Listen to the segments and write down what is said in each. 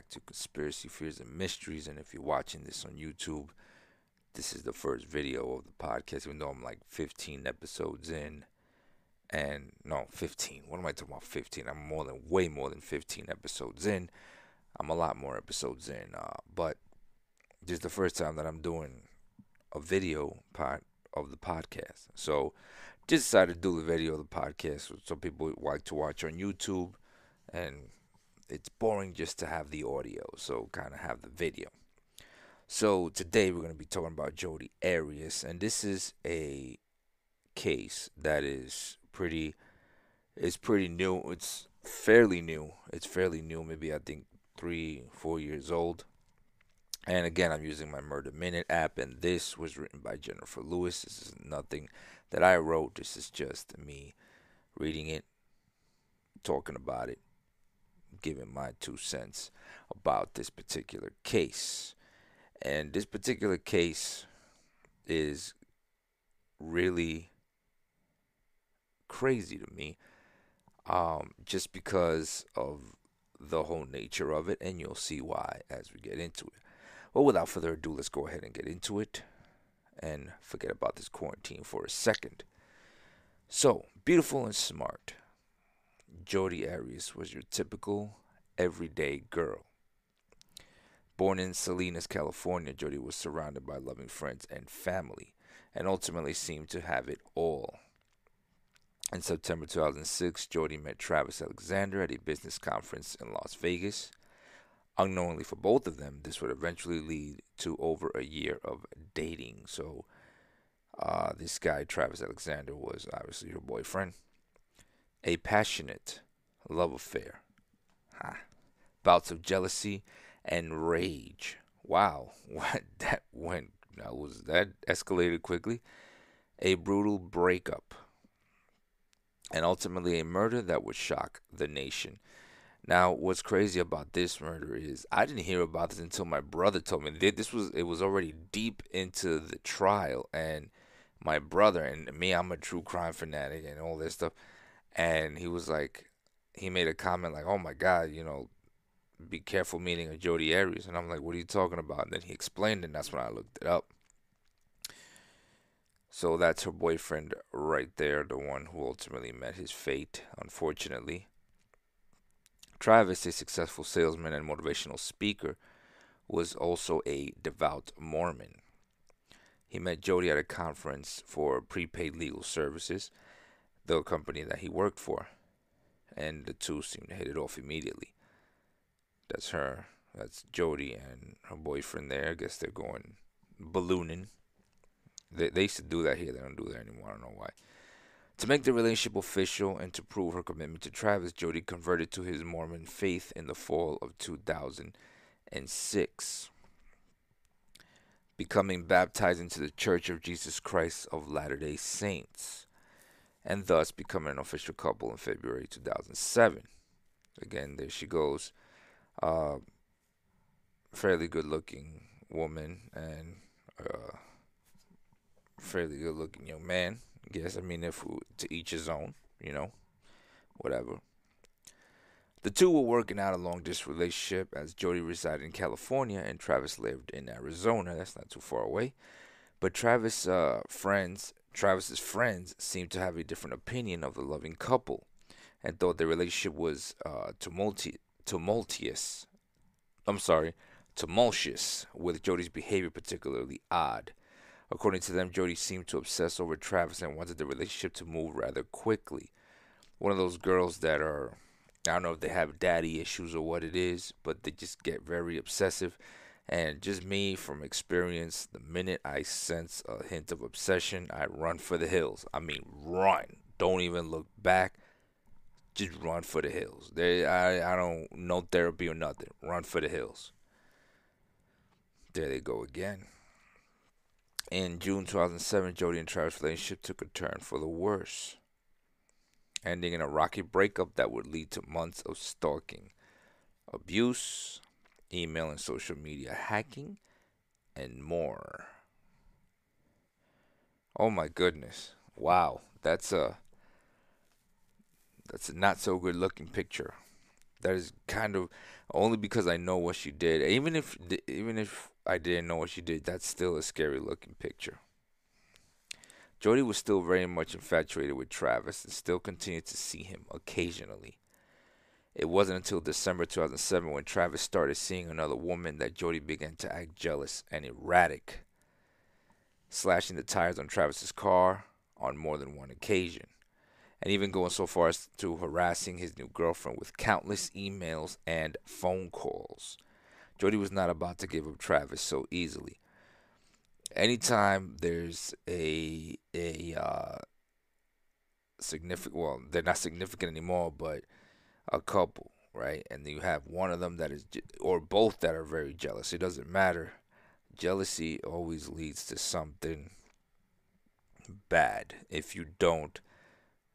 back to Conspiracy Fears and Mysteries. And if you're watching this on YouTube, this is the first video of the podcast, even though I'm like 15 episodes in. And no, 15. What am I talking about? 15. I'm more than, way more than 15 episodes in. I'm a lot more episodes in. Uh, but this is the first time that I'm doing a video part of the podcast. So just decided to do the video of the podcast. so people like to watch on YouTube. And it's boring just to have the audio, so kind of have the video. So today we're going to be talking about Jodi Arias, and this is a case that is pretty, it's pretty new. It's fairly new. It's fairly new, maybe I think three, four years old. And again, I'm using my Murder Minute app, and this was written by Jennifer Lewis. This is nothing that I wrote. This is just me reading it, talking about it, giving my two cents about this particular case. And this particular case is really crazy to me um, just because of the whole nature of it, and you'll see why as we get into it. Well, without further ado, let's go ahead and get into it and forget about this quarantine for a second. So, beautiful and smart. Jodi Arias was your typical everyday girl. Born in Salinas, California, Jodi was surrounded by loving friends and family and ultimately seemed to have it all. In September 2006, Jodi met Travis Alexander at a business conference in Las Vegas. Unknowingly for both of them, this would eventually lead to over a year of dating. So, uh, this guy, Travis Alexander, was obviously her boyfriend a passionate love affair. Bouts of jealousy and rage. Wow, what that went that was that escalated quickly. A brutal breakup. And ultimately a murder that would shock the nation. Now, what's crazy about this murder is I didn't hear about this until my brother told me. This was it was already deep into the trial, and my brother and me, I'm a true crime fanatic and all this stuff and he was like, he made a comment like, "Oh my God, you know, be careful meeting a Jodi Arias," and I'm like, "What are you talking about?" And then he explained, and that's when I looked it up. So that's her boyfriend right there, the one who ultimately met his fate, unfortunately. Travis, a successful salesman and motivational speaker, was also a devout Mormon. He met Jodi at a conference for prepaid legal services the company that he worked for. And the two seem to hit it off immediately. That's her. That's Jodi and her boyfriend there. I guess they're going ballooning. They, they used to do that here. They don't do that anymore. I don't know why. To make the relationship official and to prove her commitment to Travis, Jodi converted to his Mormon faith in the fall of 2006, becoming baptized into the Church of Jesus Christ of Latter day Saints and thus becoming an official couple in February 2007. Again, there she goes. Uh, fairly good looking woman and uh, fairly good looking young man. I guess, I mean, if to each his own, you know, whatever. The two were working out a long distance relationship as Jodi resided in California and Travis lived in Arizona. That's not too far away. But Travis' uh, friends Travis's friends seemed to have a different opinion of the loving couple and thought their relationship was uh, tumulti- tumultuous. I'm sorry, tumultuous, with Jodi's behavior particularly odd. According to them, Jodi seemed to obsess over Travis and wanted the relationship to move rather quickly. One of those girls that are, I don't know if they have daddy issues or what it is, but they just get very obsessive and just me from experience, the minute I sense a hint of obsession, I run for the hills. I mean, run. Don't even look back. Just run for the hills. They, I, I don't no therapy or nothing. Run for the hills. There they go again. In June 2007, Jodi and Travis' relationship took a turn for the worse, ending in a rocky breakup that would lead to months of stalking, abuse, email and social media hacking, and more. Oh my goodness. Wow. That's a that's a not so good looking picture. That is kind of only because I know what she did. Even if even if I didn't know what she did, that's still a scary looking picture. Jodi was still very much infatuated with Travis and still continued to see him occasionally. It wasn't until December 2007 when Travis started seeing another woman that Jodi began to act jealous and erratic, slashing the tires on Travis's car on more than one occasion, and even going so far as to harassing his new girlfriend with countless emails and phone calls. Jodi was not about to give up Travis so easily. Anytime there's a a uh, significant, well, they're not significant anymore, but a couple, right? And you have one of them that is, or both that are very jealous. It doesn't matter. Jealousy always leads to something bad if you don't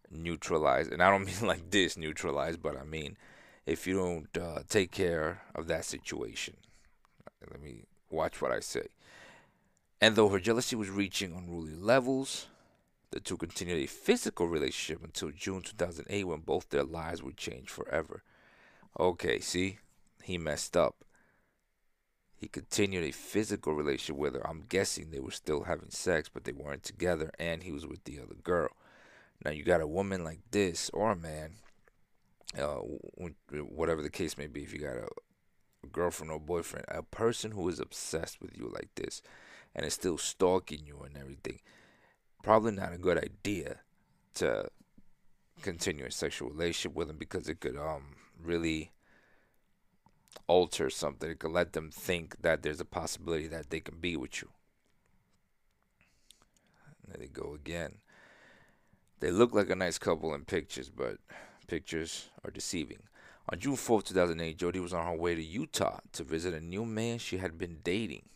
neutralize. And I don't mean like this neutralize, but I mean if you don't uh, take care of that situation. Let me watch what I say. And though her jealousy was reaching unruly levels, the two continued a physical relationship until June 2008 when both their lives would change forever. Okay, see? He messed up. He continued a physical relationship with her. I'm guessing they were still having sex, but they weren't together, and he was with the other girl. Now, you got a woman like this, or a man, uh, whatever the case may be, if you got a, a girlfriend or boyfriend, a person who is obsessed with you like this and is still stalking you and everything probably not a good idea to continue a sexual relationship with them because it could um really alter something. It could let them think that there's a possibility that they can be with you. There they go again. They look like a nice couple in pictures, but pictures are deceiving. On June 4, 2008, Jodi was on her way to Utah to visit a new man she had been dating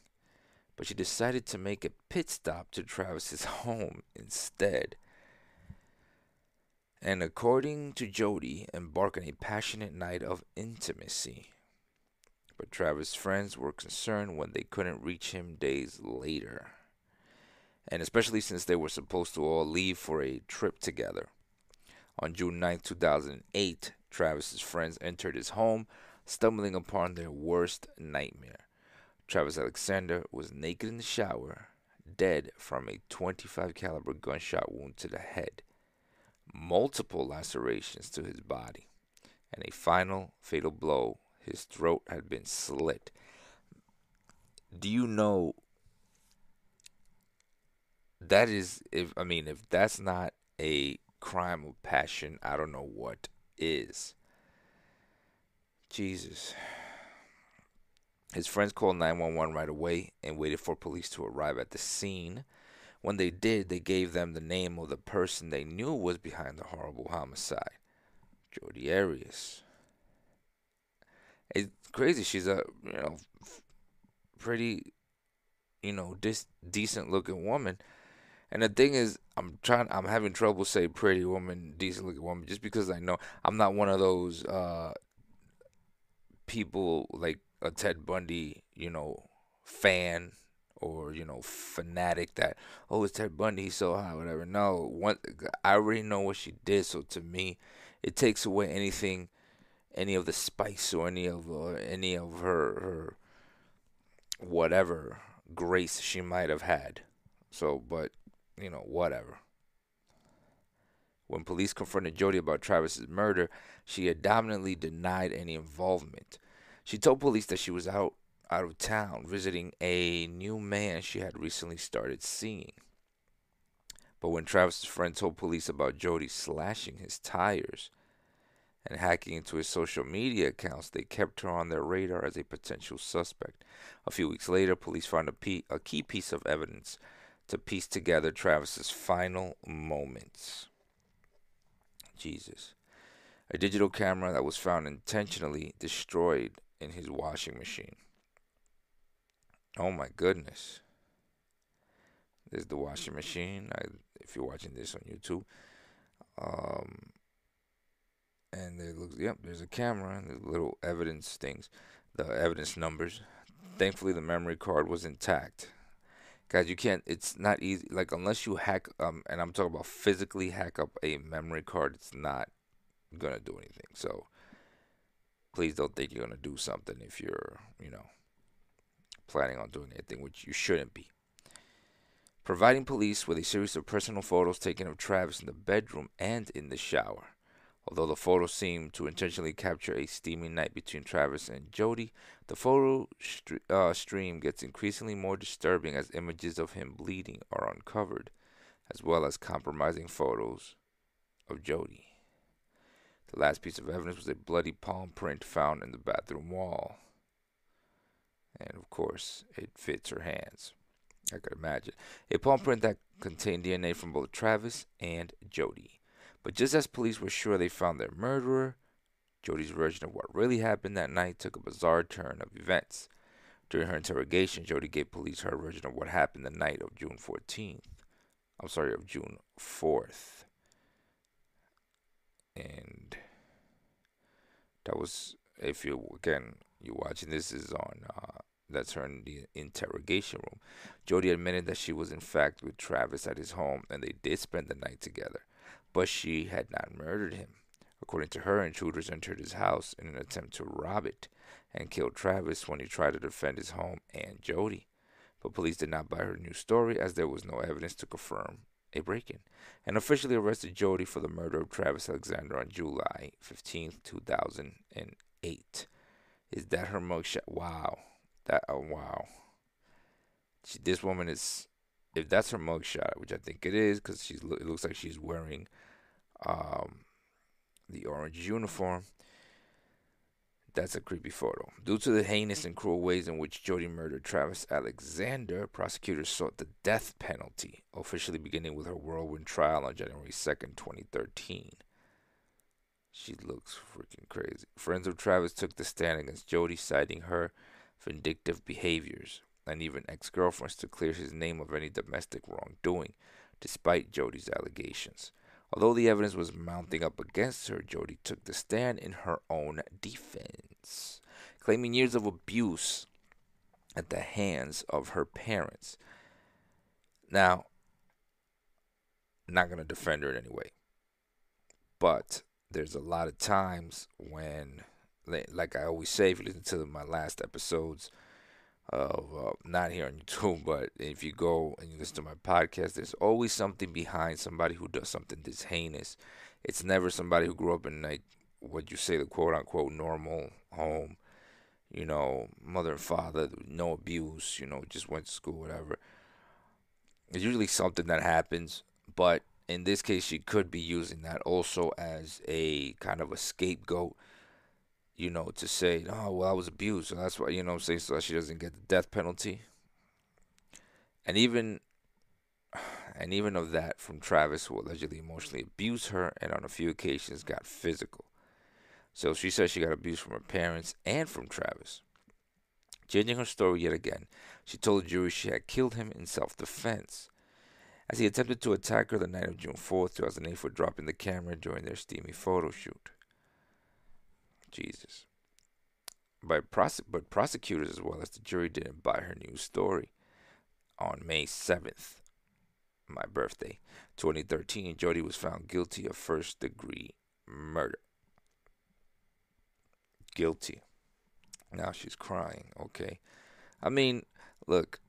but she decided to make a pit stop to Travis's home instead. And according to Jodi, embark on a passionate night of intimacy. But Travis's friends were concerned when they couldn't reach him days later. And especially since they were supposed to all leave for a trip together. On June 9, 2008, Travis's friends entered his home, stumbling upon their worst nightmare. Travis Alexander was naked in the shower, dead from a 25 caliber gunshot wound to the head, multiple lacerations to his body, and a final fatal blow. His throat had been slit. Do you know that is if I mean if that's not a crime of passion, I don't know what is. Jesus. His friends called 911 right away and waited for police to arrive at the scene. When they did, they gave them the name of the person they knew was behind the horrible homicide Jodi Arias. It's crazy. She's a, you know, pretty, you know, dis- decent looking woman. And the thing is, I'm trying, I'm having trouble say pretty woman, decent looking woman, just because I know I'm not one of those uh, people like a Ted Bundy, you know, fan or you know fanatic that oh it's Ted Bundy he's so hot whatever. No, one I already know what she did, so to me, it takes away anything, any of the spice or any of uh, any of her her whatever grace she might have had. So, but you know whatever. When police confronted Jodi about Travis's murder, she had dominantly denied any involvement. She told police that she was out out of town visiting a new man she had recently started seeing. But when Travis's friend told police about Jodi slashing his tires and hacking into his social media accounts, they kept her on their radar as a potential suspect. A few weeks later, police found a, pe- a key piece of evidence to piece together Travis's final moments. Jesus. A digital camera that was found intentionally destroyed in his washing machine. Oh my goodness. There's the washing machine. I, if you're watching this on YouTube, um, and it looks, yep, there's a camera and little evidence things, the evidence numbers. Thankfully, the memory card was intact. Guys, you can't. It's not easy. Like unless you hack, um, and I'm talking about physically hack up a memory card, it's not gonna do anything. So please don't think you're going to do something if you're, you know, planning on doing anything, which you shouldn't be. Providing police with a series of personal photos taken of Travis in the bedroom and in the shower. Although the photos seem to intentionally capture a steamy night between Travis and Jodi, the photo st- uh, stream gets increasingly more disturbing as images of him bleeding are uncovered, as well as compromising photos of Jodi. The last piece of evidence was a bloody palm print found in the bathroom wall. And of course, it fits her hands. I could imagine. A palm print that contained DNA from both Travis and Jodi. But just as police were sure they found their murderer, Jodi's version of what really happened that night took a bizarre turn of events. During her interrogation, Jodi gave police her version of what happened the night of June 14th. I'm sorry, of June 4th. And that was, if you, again, you're watching this is on, uh, that's her in the interrogation room. Jodi admitted that she was in fact with Travis at his home and they did spend the night together but she had not murdered him. According to her, intruders entered his house in an attempt to rob it and killed Travis when he tried to defend his home and Jodi. But police did not buy her new story as there was no evidence to confirm a break in and officially arrested Jodi for the murder of Travis Alexander on July 15, 2008. Is that her mugshot? Wow. That, oh, wow. She, this woman is if that's her mugshot, which I think it is, because it looks like she's wearing um, the orange uniform. That's a creepy photo. Due to the heinous and cruel ways in which Jodi murdered Travis Alexander, prosecutors sought the death penalty, officially beginning with her whirlwind trial on January 2nd, 2013. She looks freaking crazy. Friends of Travis took the stand against Jodi, citing her vindictive behaviors and even ex girlfriends to clear his name of any domestic wrongdoing, despite Jodi's allegations. Although the evidence was mounting up against her, Jodi took the stand in her own defense, claiming years of abuse at the hands of her parents. Now, not going to defend her in any way, but there's a lot of times when, like I always say, if you listen to my last episodes, of uh, not here on YouTube, but if you go and you listen to my podcast, there's always something behind somebody who does something this heinous. It's never somebody who grew up in like what you say the quote unquote normal home, you know, mother and father, no abuse, you know, just went to school, whatever. It's usually something that happens, but in this case, she could be using that also as a kind of a scapegoat you know, to say, oh, well, I was abused. So that's why, you know I'm saying? So she doesn't get the death penalty. And even, and even of that from Travis, who allegedly emotionally abused her and on a few occasions got physical. So she says she got abused from her parents and from Travis. Changing her story yet again, she told the jury she had killed him in self defense as he attempted to attack her the night of June 4th, 2008, for dropping the camera during their steamy photo shoot. Jesus. By prose- but prosecutors as well as the jury didn't buy her new story. On May 7th, my birthday, 2013, Jodi was found guilty of first degree murder. Guilty. Now she's crying, okay? I mean, look,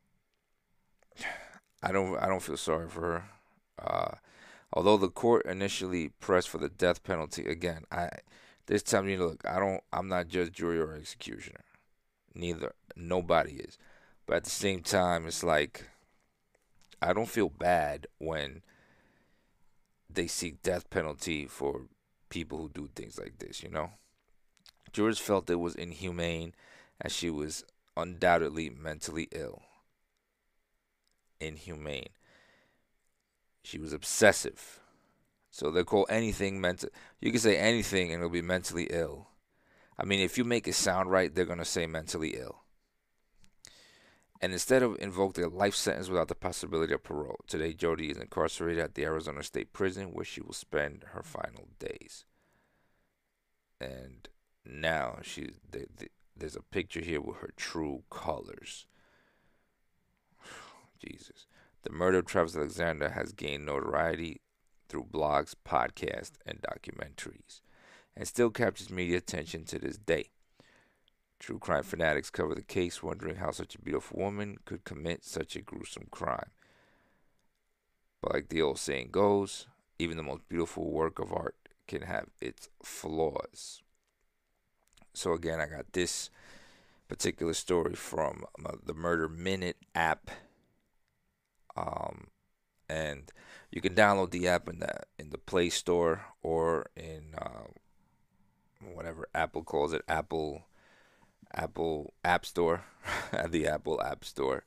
I don't I don't feel sorry for her. Uh, although the court initially pressed for the death penalty again, I this time you look, I don't I'm not judge, jury, or executioner. Neither. Nobody is. But at the same time, it's like I don't feel bad when they seek death penalty for people who do things like this, you know? Jurors felt it was inhumane as she was undoubtedly mentally ill. Inhumane. She was obsessive. So they call anything mental. You can say anything and it'll be mentally ill. I mean, if you make it sound right, they're gonna say mentally ill. And instead of invoke a life sentence without the possibility of parole, today Jodi is incarcerated at the Arizona State Prison, where she will spend her final days. And now she, they, they, there's a picture here with her true colors. Jesus. The murder of Travis Alexander has gained notoriety through blogs, podcasts, and documentaries. and still captures media attention to this day. True crime fanatics cover the case, wondering how such a beautiful woman could commit such a gruesome crime. But like the old saying goes, even the most beautiful work of art can have its flaws. So again, I got this particular story from uh, the Murder Minute app, um, and you can download the app in the in the Play Store or in uh, whatever Apple calls it, Apple Apple App Store, the Apple App Store.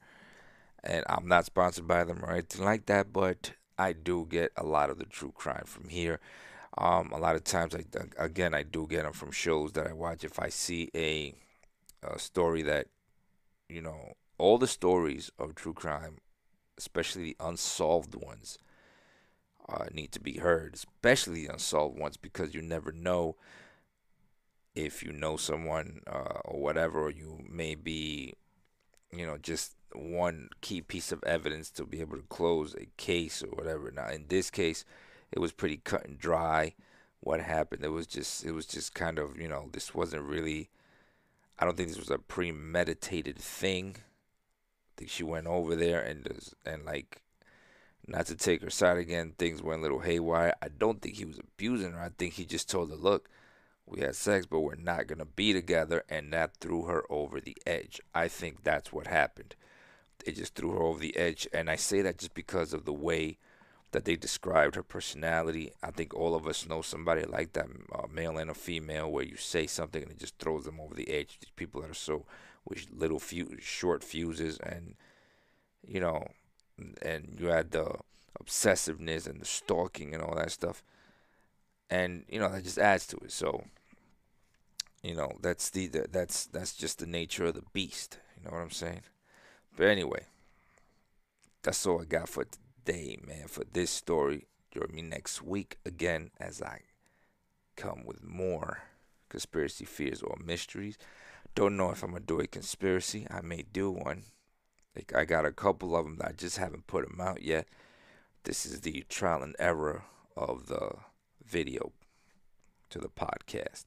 And I'm not sponsored by them or anything like that, but I do get a lot of the true crime from here. Um, a lot of times, I again, I do get them from shows that I watch. If I see a, a story that, you know, all the stories of true crime, especially the unsolved ones, uh, need to be heard, especially the unsolved ones, because you never know if you know someone uh, or whatever, or you may be, you know, just one key piece of evidence to be able to close a case or whatever. Now, in this case, it was pretty cut and dry. What happened? It was just, it was just kind of, you know, this wasn't really. I don't think this was a premeditated thing. Think she went over there and and like, not to take her side again, things went a little haywire. I don't think he was abusing her. I think he just told her, look we had sex, but we're not going to be together. And that threw her over the edge. I think that's what happened. It just threw her over the edge. And I say that just because of the way that they described her personality. I think all of us know somebody like that, male and a female, where you say something and it just throws them over the edge. These people that are so with little few short fuses, and you know, and you had the obsessiveness and the stalking and all that stuff and you know that just adds to it. So, you know, that's the, the that's that's just the nature of the beast. You know what I'm saying? But anyway, that's all I got for today, man. For this story, join me next week again as I come with more conspiracy fears or mysteries. Don't know if I'm gonna do a conspiracy. I may do one. Like I got a couple of them that I just haven't put them out yet. This is the trial and error of the video to the podcast.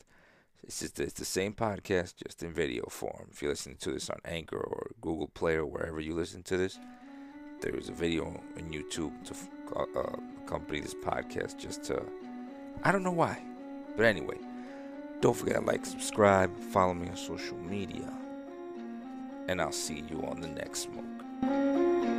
It's just it's the same podcast, just in video form. If you're listening to this on Anchor or Google Play or wherever you listen to this, there's a video on YouTube to uh, accompany this podcast. Just to, I don't know why, but anyway, don't forget to like, subscribe, follow me on social media, and I'll see you on the next smoke.